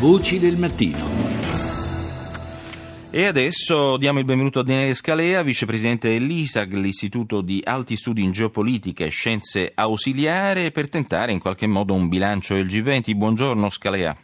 Voci del mattino. E adesso diamo il benvenuto a Daniele Scalea, vicepresidente dell'ISAG, l'Istituto di Alti Studi in Geopolitica e Scienze Ausiliare, per tentare in qualche modo un bilancio del G20. Buongiorno Scalea.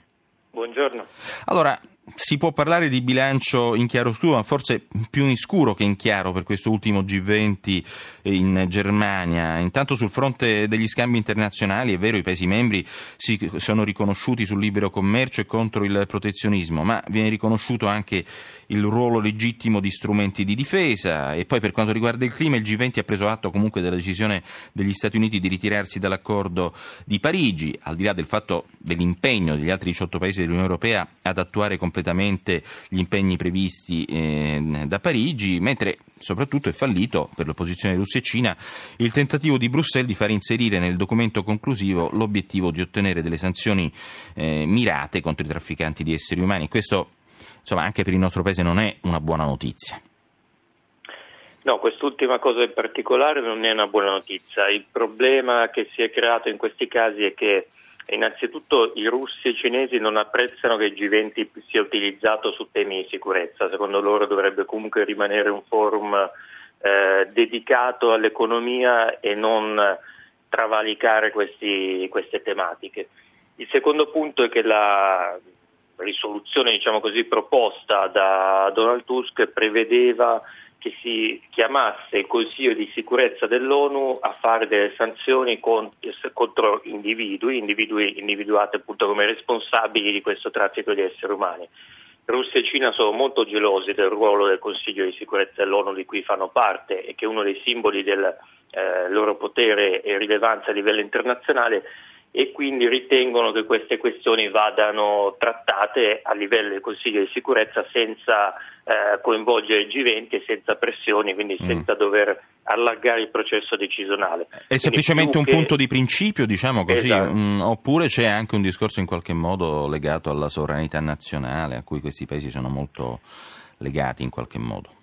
Buongiorno. Allora, si può parlare di bilancio in chiaroscuro, ma forse più in scuro che in chiaro per questo ultimo G20 in Germania. Intanto sul fronte degli scambi internazionali, è vero, i Paesi membri si sono riconosciuti sul libero commercio e contro il protezionismo, ma viene riconosciuto anche il ruolo legittimo di strumenti di difesa e poi per quanto riguarda il clima il G20 ha preso atto comunque della decisione degli Stati Uniti di ritirarsi dall'accordo di Parigi, al di là del fatto dell'impegno degli altri 18 Paesi dell'Unione Europea ad attuare completamente completamente gli impegni previsti eh, da Parigi, mentre soprattutto è fallito per l'opposizione Russia e Cina il tentativo di Bruxelles di far inserire nel documento conclusivo l'obiettivo di ottenere delle sanzioni eh, mirate contro i trafficanti di esseri umani. Questo insomma, anche per il nostro Paese non è una buona notizia. No, quest'ultima cosa in particolare non è una buona notizia. Il problema che si è creato in questi casi è che Innanzitutto i russi e i cinesi non apprezzano che il G20 sia utilizzato su temi di sicurezza, secondo loro dovrebbe comunque rimanere un forum eh, dedicato all'economia e non travalicare questi, queste tematiche. Il secondo punto è che la risoluzione diciamo così, proposta da Donald Tusk prevedeva che si chiamasse il Consiglio di sicurezza dell'ONU a fare delle sanzioni contro individui, individui individuati appunto come responsabili di questo traffico di esseri umani. Russia e Cina sono molto gelosi del ruolo del Consiglio di sicurezza dell'ONU di cui fanno parte e che è uno dei simboli del eh, loro potere e rilevanza a livello internazionale e quindi ritengono che queste questioni vadano trattate a livello del Consiglio di sicurezza senza eh, coinvolgere il G20 e senza pressioni, quindi mm. senza dover allargare il processo decisionale. È quindi semplicemente un che... punto di principio, diciamo così, esatto. mm, oppure c'è anche un discorso in qualche modo legato alla sovranità nazionale a cui questi paesi sono molto legati in qualche modo?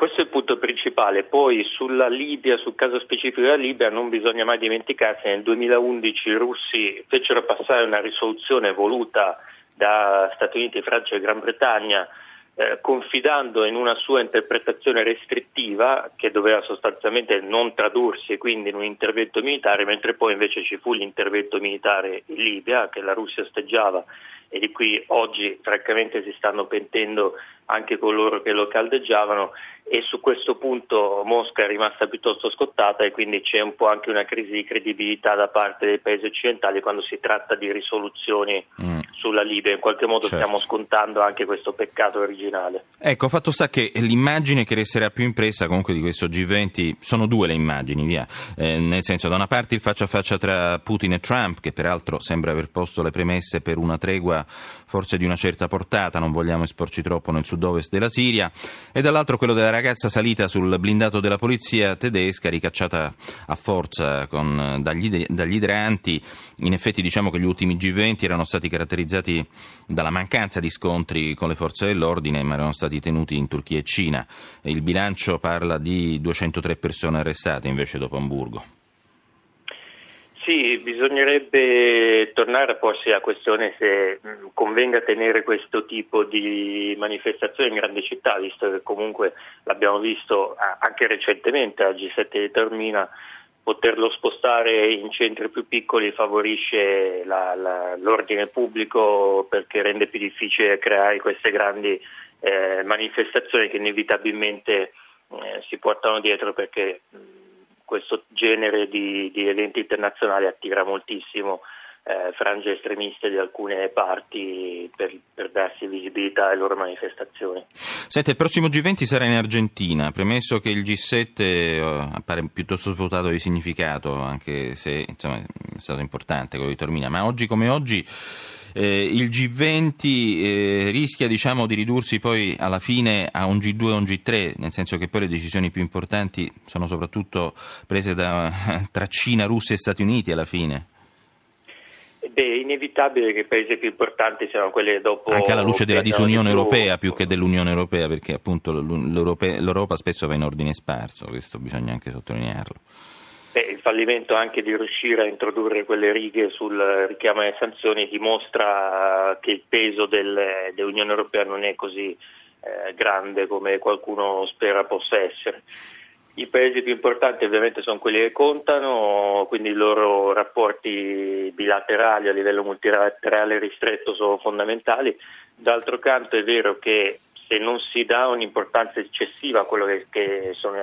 Questo è il punto principale. Poi sulla Libia, sul caso specifico della Libia, non bisogna mai dimenticarsi che nel 2011 i russi fecero passare una risoluzione voluta da Stati Uniti, Francia e Gran Bretagna eh, confidando in una sua interpretazione restrittiva che doveva sostanzialmente non tradursi quindi in un intervento militare, mentre poi invece ci fu l'intervento militare in Libia che la Russia osteggiava e di cui oggi francamente si stanno pentendo anche coloro che lo caldeggiavano e su questo punto Mosca è rimasta piuttosto scottata e quindi c'è un po' anche una crisi di credibilità da parte dei paesi occidentali quando si tratta di risoluzioni mm. sulla Libia. In qualche modo certo. stiamo scontando anche questo peccato originale. Ecco, fatto sta che l'immagine che resterà più impressa comunque di questo G20 sono due le immagini, via. Eh, nel senso, da una parte il faccia a faccia tra Putin e Trump, che peraltro sembra aver posto le premesse per una tregua forse di una certa portata, non vogliamo esporci troppo nel sud-ovest della Siria, e dall'altro quello della ragazza salita sul blindato della polizia tedesca, ricacciata a forza con, dagli, dagli idranti. In effetti diciamo che gli ultimi G20 erano stati caratterizzati dalla mancanza di scontri con le forze dell'ordine, ma erano stati tenuti in Turchia e Cina. Il bilancio parla di 203 persone arrestate invece dopo Hamburgo. Sì, bisognerebbe tornare a porsi la questione se mm, convenga tenere questo tipo di manifestazioni in grandi città, visto che comunque l'abbiamo visto anche recentemente al G7 di Termina, poterlo spostare in centri più piccoli favorisce la, la, l'ordine pubblico perché rende più difficile creare queste grandi eh, manifestazioni che inevitabilmente eh, si portano dietro perché mm, questo genere di, di eventi internazionali attira moltissimo eh, frange estremiste di alcune parti per, per, darsi visibilità alle loro manifestazioni. Senti, il prossimo G20 sarà in Argentina, premesso che il G7 eh, appare piuttosto svuotato di significato, anche se insomma, è stato importante quello di Tormina, ma oggi come oggi eh, il G20 eh, rischia diciamo, di ridursi poi alla fine a un G2 o un G3, nel senso che poi le decisioni più importanti sono soprattutto prese da, tra Cina, Russia e Stati Uniti alla fine. Beh, è inevitabile che i paesi più importanti siano quelli dopo. Anche alla luce della disunione europea più che dell'Unione europea, perché appunto l'Europa spesso va in ordine sparso, questo bisogna anche sottolinearlo. Beh, il fallimento anche di riuscire a introdurre quelle righe sul richiamo alle sanzioni dimostra che il peso del, dell'Unione Europea non è così eh, grande come qualcuno spera possa essere. I paesi più importanti ovviamente sono quelli che contano, quindi i loro rapporti bilaterali a livello multilaterale ristretto sono fondamentali. D'altro canto è vero che se non si dà un'importanza eccessiva a quello che, che sono i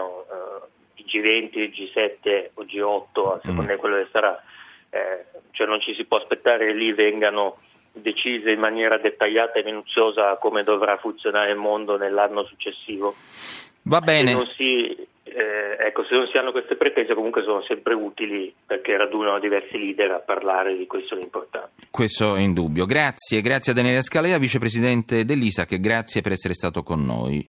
G20, il G7 o G8, a seconda mm. di quello che sarà, eh, cioè non ci si può aspettare che lì vengano decise in maniera dettagliata e minuziosa come dovrà funzionare il mondo nell'anno successivo. Va bene. Se non si, eh, ecco, se non si hanno queste pretese comunque sono sempre utili perché radunano diversi leader a parlare di questioni importanti. Questo è indubbio. Grazie, grazie a Daniele Scalea, vicepresidente dell'ISAC, grazie per essere stato con noi.